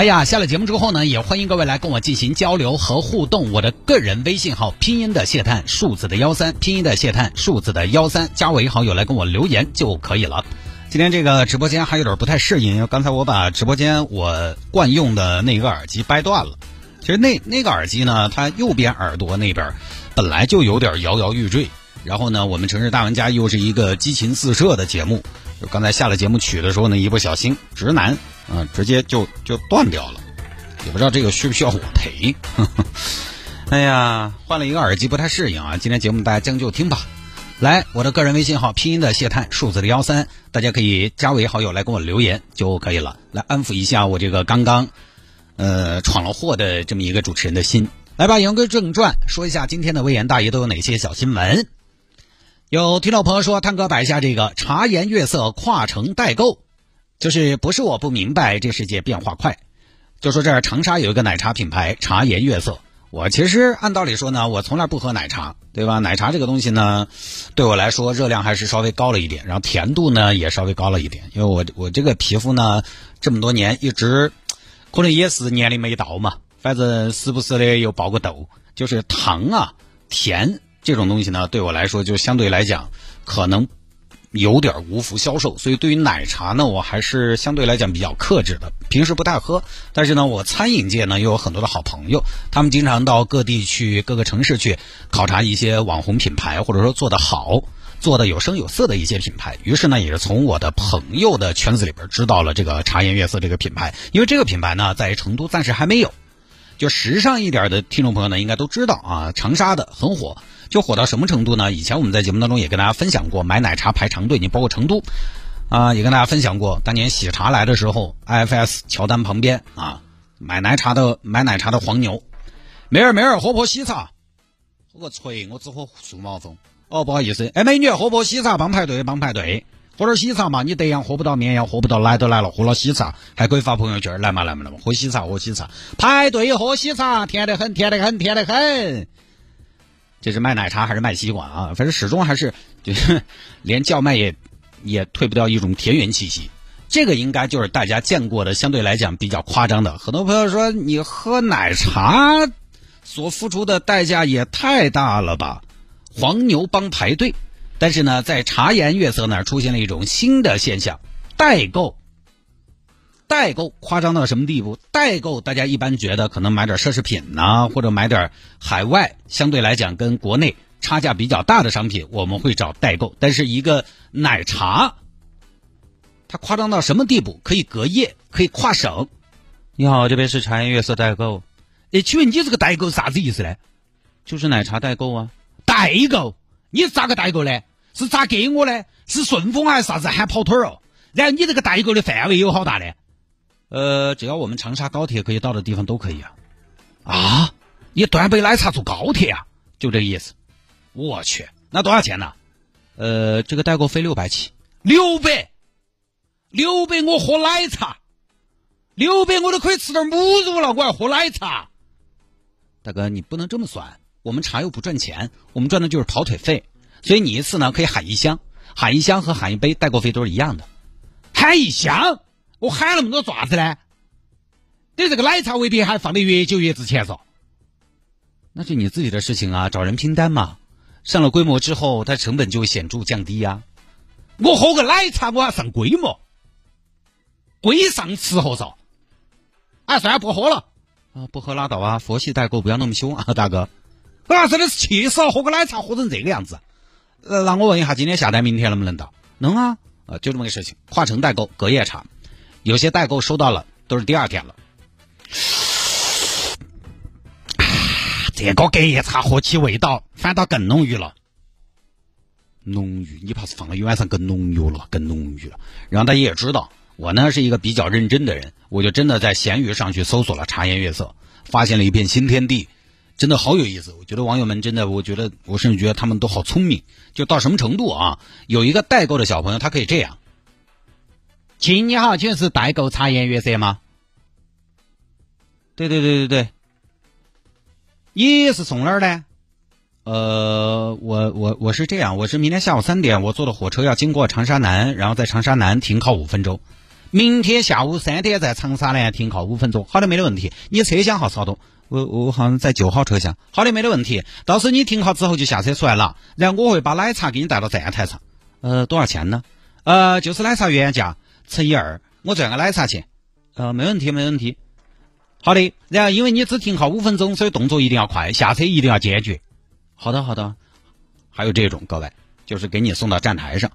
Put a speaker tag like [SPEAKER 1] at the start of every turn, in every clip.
[SPEAKER 1] 哎呀，下了节目之后呢，也欢迎各位来跟我进行交流和互动。我的个人微信号拼音的谢探，数字的幺三，拼音的谢探，数字的幺三，加为好友来跟我留言就可以了。今天这个直播间还有点不太适应，刚才我把直播间我惯用的那个耳机掰断了。其实那那个耳机呢，它右边耳朵那边本来就有点摇摇欲坠。然后呢，我们城市大玩家又是一个激情四射的节目，就刚才下了节目曲的时候呢，一不小心直男啊，直接就就断掉了，也不知道这个需不需要我赔。呵 呵哎呀，换了一个耳机不太适应啊，今天节目大家将就听吧。来，我的个人微信号拼音的谢探，数字的幺三，大家可以加为好友来给我留言就可以了，来安抚一下我这个刚刚呃闯了祸的这么一个主持人的心。来吧，言归正传，说一下今天的微言大爷都有哪些小新闻。有听众朋友说，探哥摆一下这个茶颜悦色跨城代购，就是不是我不明白，这世界变化快。就说这儿长沙有一个奶茶品牌茶颜悦色，我其实按道理说呢，我从来不喝奶茶，对吧？奶茶这个东西呢，对我来说热量还是稍微高了一点，然后甜度呢也稍微高了一点，因为我我这个皮肤呢这么多年一直可能也是年龄没到嘛，反正时不时的又爆个痘，就是糖啊甜。这种东西呢，对我来说就相对来讲可能有点无福消受，所以对于奶茶呢，我还是相对来讲比较克制的，平时不太喝。但是呢，我餐饮界呢又有很多的好朋友，他们经常到各地去各个城市去考察一些网红品牌，或者说做得好、做的有声有色的一些品牌。于是呢，也是从我的朋友的圈子里边知道了这个茶颜悦色这个品牌，因为这个品牌呢在成都暂时还没有。就时尚一点的听众朋友呢，应该都知道啊，长沙的很火。就火到什么程度呢？以前我们在节目当中也跟大家分享过，买奶茶排长队，你包括成都，啊，也跟大家分享过，当年喜茶来的时候，IFS 乔丹旁边啊，买奶茶的买奶茶的黄牛，妹儿妹儿喝破喜茶，喝个锤，我只喝数毛峰。哦，不好意思，哎，美女喝破喜茶帮排队帮排队，喝点喜茶嘛，你德阳喝不到，绵阳喝不到，来都来了，喝了喜茶还可以发朋友圈，来嘛来嘛来嘛，喝喜茶喝喜茶，排队喝喜茶，甜得很，甜得很，甜得很。这是卖奶茶还是卖西瓜啊？反正始终还是就是 连叫卖也也退不掉一种田园气息。这个应该就是大家见过的相对来讲比较夸张的。很多朋友说你喝奶茶所付出的代价也太大了吧？黄牛帮排队，但是呢，在茶颜悦色那儿出现了一种新的现象——代购。代购夸张到什么地步？代购大家一般觉得可能买点奢侈品呐，或者买点海外相对来讲跟国内差价比较大的商品，我们会找代购。但是一个奶茶，它夸张到什么地步？可以隔夜，可以跨省。你好，这边是茶颜悦色代购。哎，请问你这个代购啥子意思呢？就是奶茶代购啊。代购？你咋个代购呢？是咋给我呢？是顺丰还是啥子喊跑腿儿哦？然后你这个代购的范围有好大呢？呃，只要我们长沙高铁可以到的地方都可以啊！啊，你端杯奶茶坐高铁啊？就这个意思。我去，那多少钱呢？呃，这个代购费六百起。六百，六百我喝奶茶，六百我都可以吃点母乳了，我要喝奶茶。大哥，你不能这么算，我们茶又不赚钱，我们赚的就是跑腿费。所以你一次呢可以喊一箱，喊一箱和喊一杯代购费都是一样的。喊一箱。我喊那么多爪子呢？你这个奶茶未必还放得越久越值钱嗦。那是你自己的事情啊，找人拼单嘛。上了规模之后，它成本就会显著降低呀。我喝个奶茶，我要上规模，规上吃喝嗦。哎，算了，不喝了。啊，不喝拉倒啊，佛系代购不要那么凶啊，大哥。啊，真的是气死了，喝个奶茶喝成这个样子。呃，那我问一下，今天下单明天能不能到？能啊。啊，就这么个事情，跨城代购，隔夜茶。有些代购收到了，都是第二天了。这个隔夜茶喝起味道反倒更浓郁了，浓郁，你怕是放了一晚上更浓郁了，更浓郁了。然后大家也知道，我呢是一个比较认真的人，我就真的在闲鱼上去搜索了茶颜悦色，发现了一片新天地，真的好有意思。我觉得网友们真的，我觉得我甚至觉得他们都好聪明，就到什么程度啊？有一个代购的小朋友，他可以这样：亲你好，请问是代购茶颜悦色吗？对对对对对，你是从哪儿的？呃，我我我是这样，我是明天下午三点，我坐的火车要经过长沙南，然后在长沙南停靠五分钟。明天下午三点在长沙南停靠五分钟，好的，没得问题。你车厢号是好多？我我好像在九号车厢。好的，没得问题。到时你停好之后就下车出来了，然后我会把奶茶给你带到站台上。呃，多少钱呢？呃，就是奶茶原价乘以二，我赚个奶茶钱。呃，没问题，没问题。好的，然后因为你只停靠五分钟，所以动作一定要快，下车一定要坚决。好的，好的，还有这种各位，就是给你送到站台上，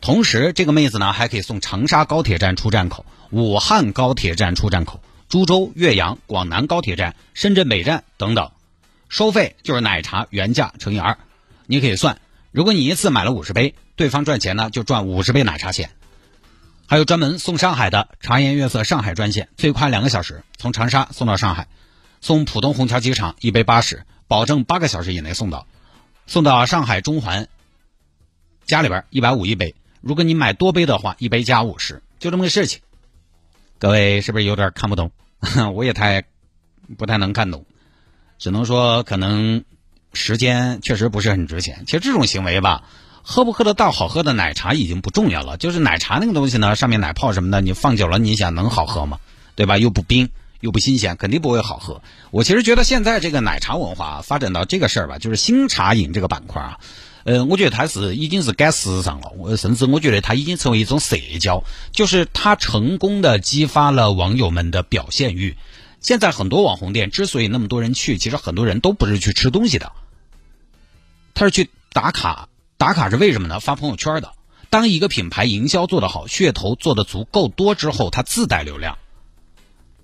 [SPEAKER 1] 同时这个妹子呢还可以送长沙高铁站出站口、武汉高铁站出站口、株洲、岳阳、广南高铁站、深圳北站等等，收费就是奶茶原价乘以二，你可以算，如果你一次买了五十杯，对方赚钱呢就赚五十杯奶茶钱。还有专门送上海的茶颜悦色上海专线，最快两个小时从长沙送到上海，送浦东虹桥机场一杯八十。保证八个小时以内送到，送到上海中环家里边一百五一杯。如果你买多杯的话，一杯加五十，就这么个事情。各位是不是有点看不懂？我也太不太能看懂，只能说可能时间确实不是很值钱。其实这种行为吧，喝不喝得到好喝的奶茶已经不重要了。就是奶茶那个东西呢，上面奶泡什么的，你放久了，你想能好喝吗？对吧？又不冰。又不新鲜，肯定不会好喝。我其实觉得现在这个奶茶文化发展到这个事儿吧，就是新茶饮这个板块啊，呃，我觉得他是已经是赶时尚了。我甚至我觉得它已经成为一种社交，就是它成功的激发了网友们的表现欲。现在很多网红店之所以那么多人去，其实很多人都不是去吃东西的，他是去打卡。打卡是为什么呢？发朋友圈的。当一个品牌营销做得好，噱头做得足够多之后，它自带流量。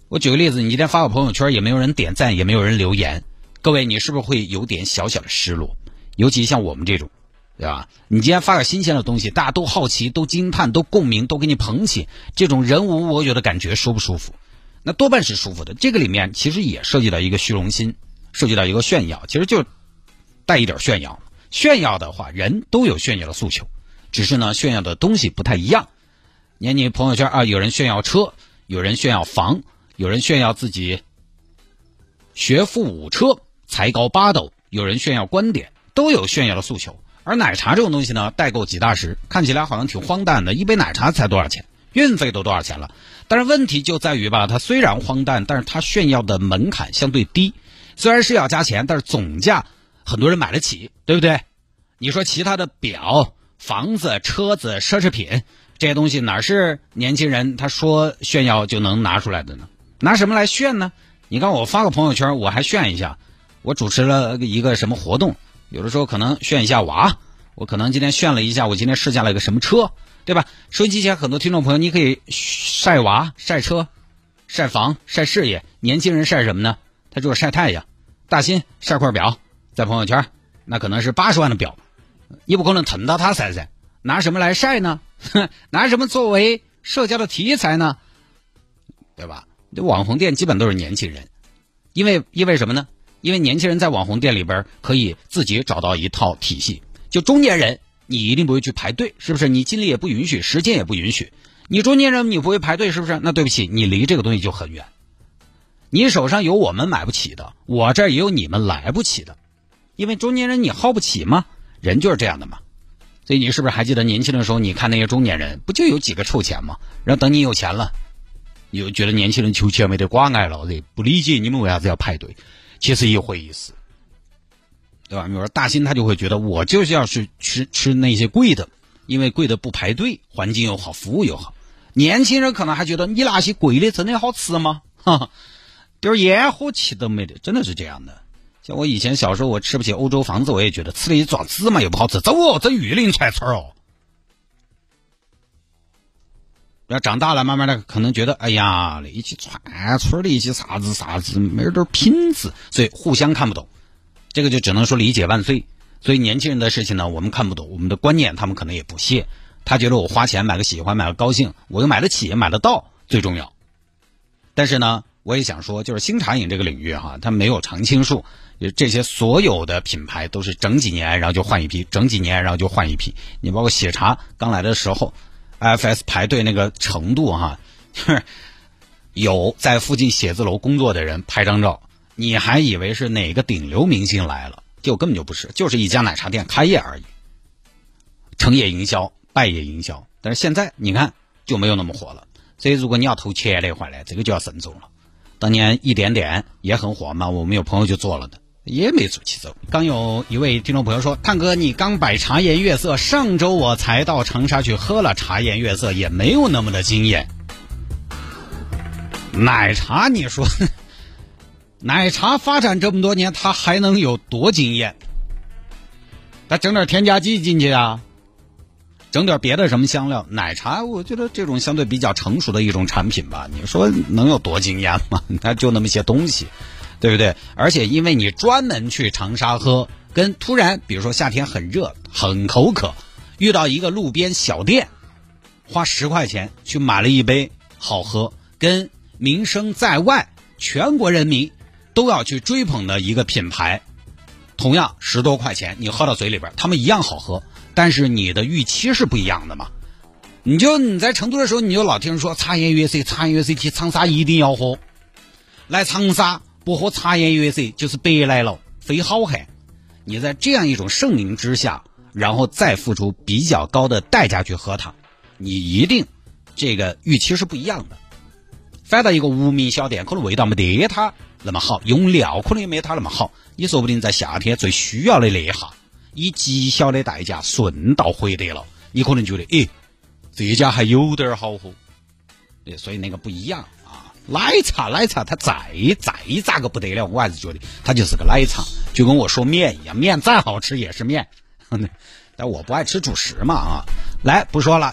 [SPEAKER 1] 我举个例子，你今天发个朋友圈，也没有人点赞，也没有人留言，各位，你是不是会有点小小的失落？尤其像我们这种，对吧？你今天发个新鲜的东西，大家都好奇，都惊叹，都共鸣，都给你捧起，这种人无我有的感觉舒不舒服？那多半是舒服的。这个里面其实也涉及到一个虚荣心，涉及到一个炫耀，其实就带一点炫耀。炫耀的话，人都有炫耀的诉求，只是呢，炫耀的东西不太一样。你看你朋友圈啊，有人炫耀车，有人炫耀房。有人炫耀自己学富五车、才高八斗，有人炫耀观点，都有炫耀的诉求。而奶茶这种东西呢，代购几大十，看起来好像挺荒诞的，一杯奶茶才多少钱，运费都多少钱了。但是问题就在于吧，它虽然荒诞，但是它炫耀的门槛相对低，虽然是要加钱，但是总价很多人买得起，对不对？你说其他的表、房子、车子、奢侈品这些东西，哪是年轻人他说炫耀就能拿出来的呢？拿什么来炫呢？你看我发个朋友圈，我还炫一下，我主持了一个什么活动，有的时候可能炫一下娃，我可能今天炫了一下，我今天试驾了一个什么车，对吧？收音机前很多听众朋友，你可以晒娃、晒车、晒房、晒事业。年轻人晒什么呢？他就是晒太阳。大新晒块表在朋友圈，那可能是八十万的表，你不可能疼到他晒噻。拿什么来晒呢？拿什么作为社交的题材呢？对吧？这网红店基本都是年轻人，因为因为什么呢？因为年轻人在网红店里边可以自己找到一套体系。就中年人，你一定不会去排队，是不是？你精力也不允许，时间也不允许。你中年人你不会排队，是不是？那对不起，你离这个东西就很远。你手上有我们买不起的，我这儿也有你们来不起的。因为中年人你耗不起吗？人就是这样的嘛。所以你是不是还记得年轻的时候，你看那些中年人，不就有几个臭钱吗？然后等你有钱了。你又觉得年轻人求钱没得关爱了，不理解你们为啥子要排队？其实一回事，对吧？比如说大兴他就会觉得我就是要去吃吃那些贵的，因为贵的不排队，环境又好，服务又好。年轻人可能还觉得你那些贵的真的好吃吗？哈哈，点烟火气都没得，真的是这样的。像我以前小时候，我吃不起欧洲房子，我也觉得吃了一爪子嘛又不好吃，走哦，整玉林串串哦。要长大了，慢慢的可能觉得，哎呀，那一起串串的一些啥子啥子，没点品质，所以互相看不懂。这个就只能说理解万岁。所以年轻人的事情呢，我们看不懂，我们的观念他们可能也不屑。他觉得我花钱买个喜欢，买个高兴，我又买得起，买得到最重要。但是呢，我也想说，就是新茶饮这个领域哈，它没有常青树，这些所有的品牌都是整几年然后就换一批，整几年然后就换一批。你包括喜茶刚来的时候，FS 排队那个程度哈，就是有在附近写字楼工作的人拍张照，你还以为是哪个顶流明星来了，就根本就不是，就是一家奶茶店开业而已。成也营销，败也营销，但是现在你看就没有那么火了。所以，如果你要投钱的话呢，这个就要慎重了。当年一点点也很火嘛，我们有朋友就做了的，也没走起走。刚有一位听众朋友说：“探哥，你刚摆茶颜悦色，上周我才到长沙去喝了茶颜悦色，也没有那么的惊艳。”奶茶，你说，奶茶发展这么多年，它还能有多惊艳？它整点添加剂进去啊？整点别的什么香料，奶茶，我觉得这种相对比较成熟的一种产品吧。你说能有多惊艳吗？它就那么些东西，对不对？而且因为你专门去长沙喝，跟突然比如说夏天很热很口渴，遇到一个路边小店，花十块钱去买了一杯好喝，跟名声在外，全国人民都要去追捧的一个品牌，同样十多块钱，你喝到嘴里边，他们一样好喝。但是你的预期是不一样的嘛？你就你在成都的时候，你就老听人说茶颜悦色，茶颜悦色去长沙一定要喝。来长沙不喝茶颜悦色就是白来了，非好汉。你在这样一种盛名之下，然后再付出比较高的代价去喝它，你一定这个预期是不一样的。反倒一个无名小店，可能味道没得它那么好，用料可能也没它那么好，你说不定在夏天最需要的那一下。以极小的代价顺道获得了，你可能觉得，诶，这家还有点好喝，对所以那个不一样。奶茶，奶茶，它再再咋个不得了，我还是觉得它就是个奶茶，就跟我说面一样，面再好吃也是面。但我不爱吃主食嘛啊。来，不说了。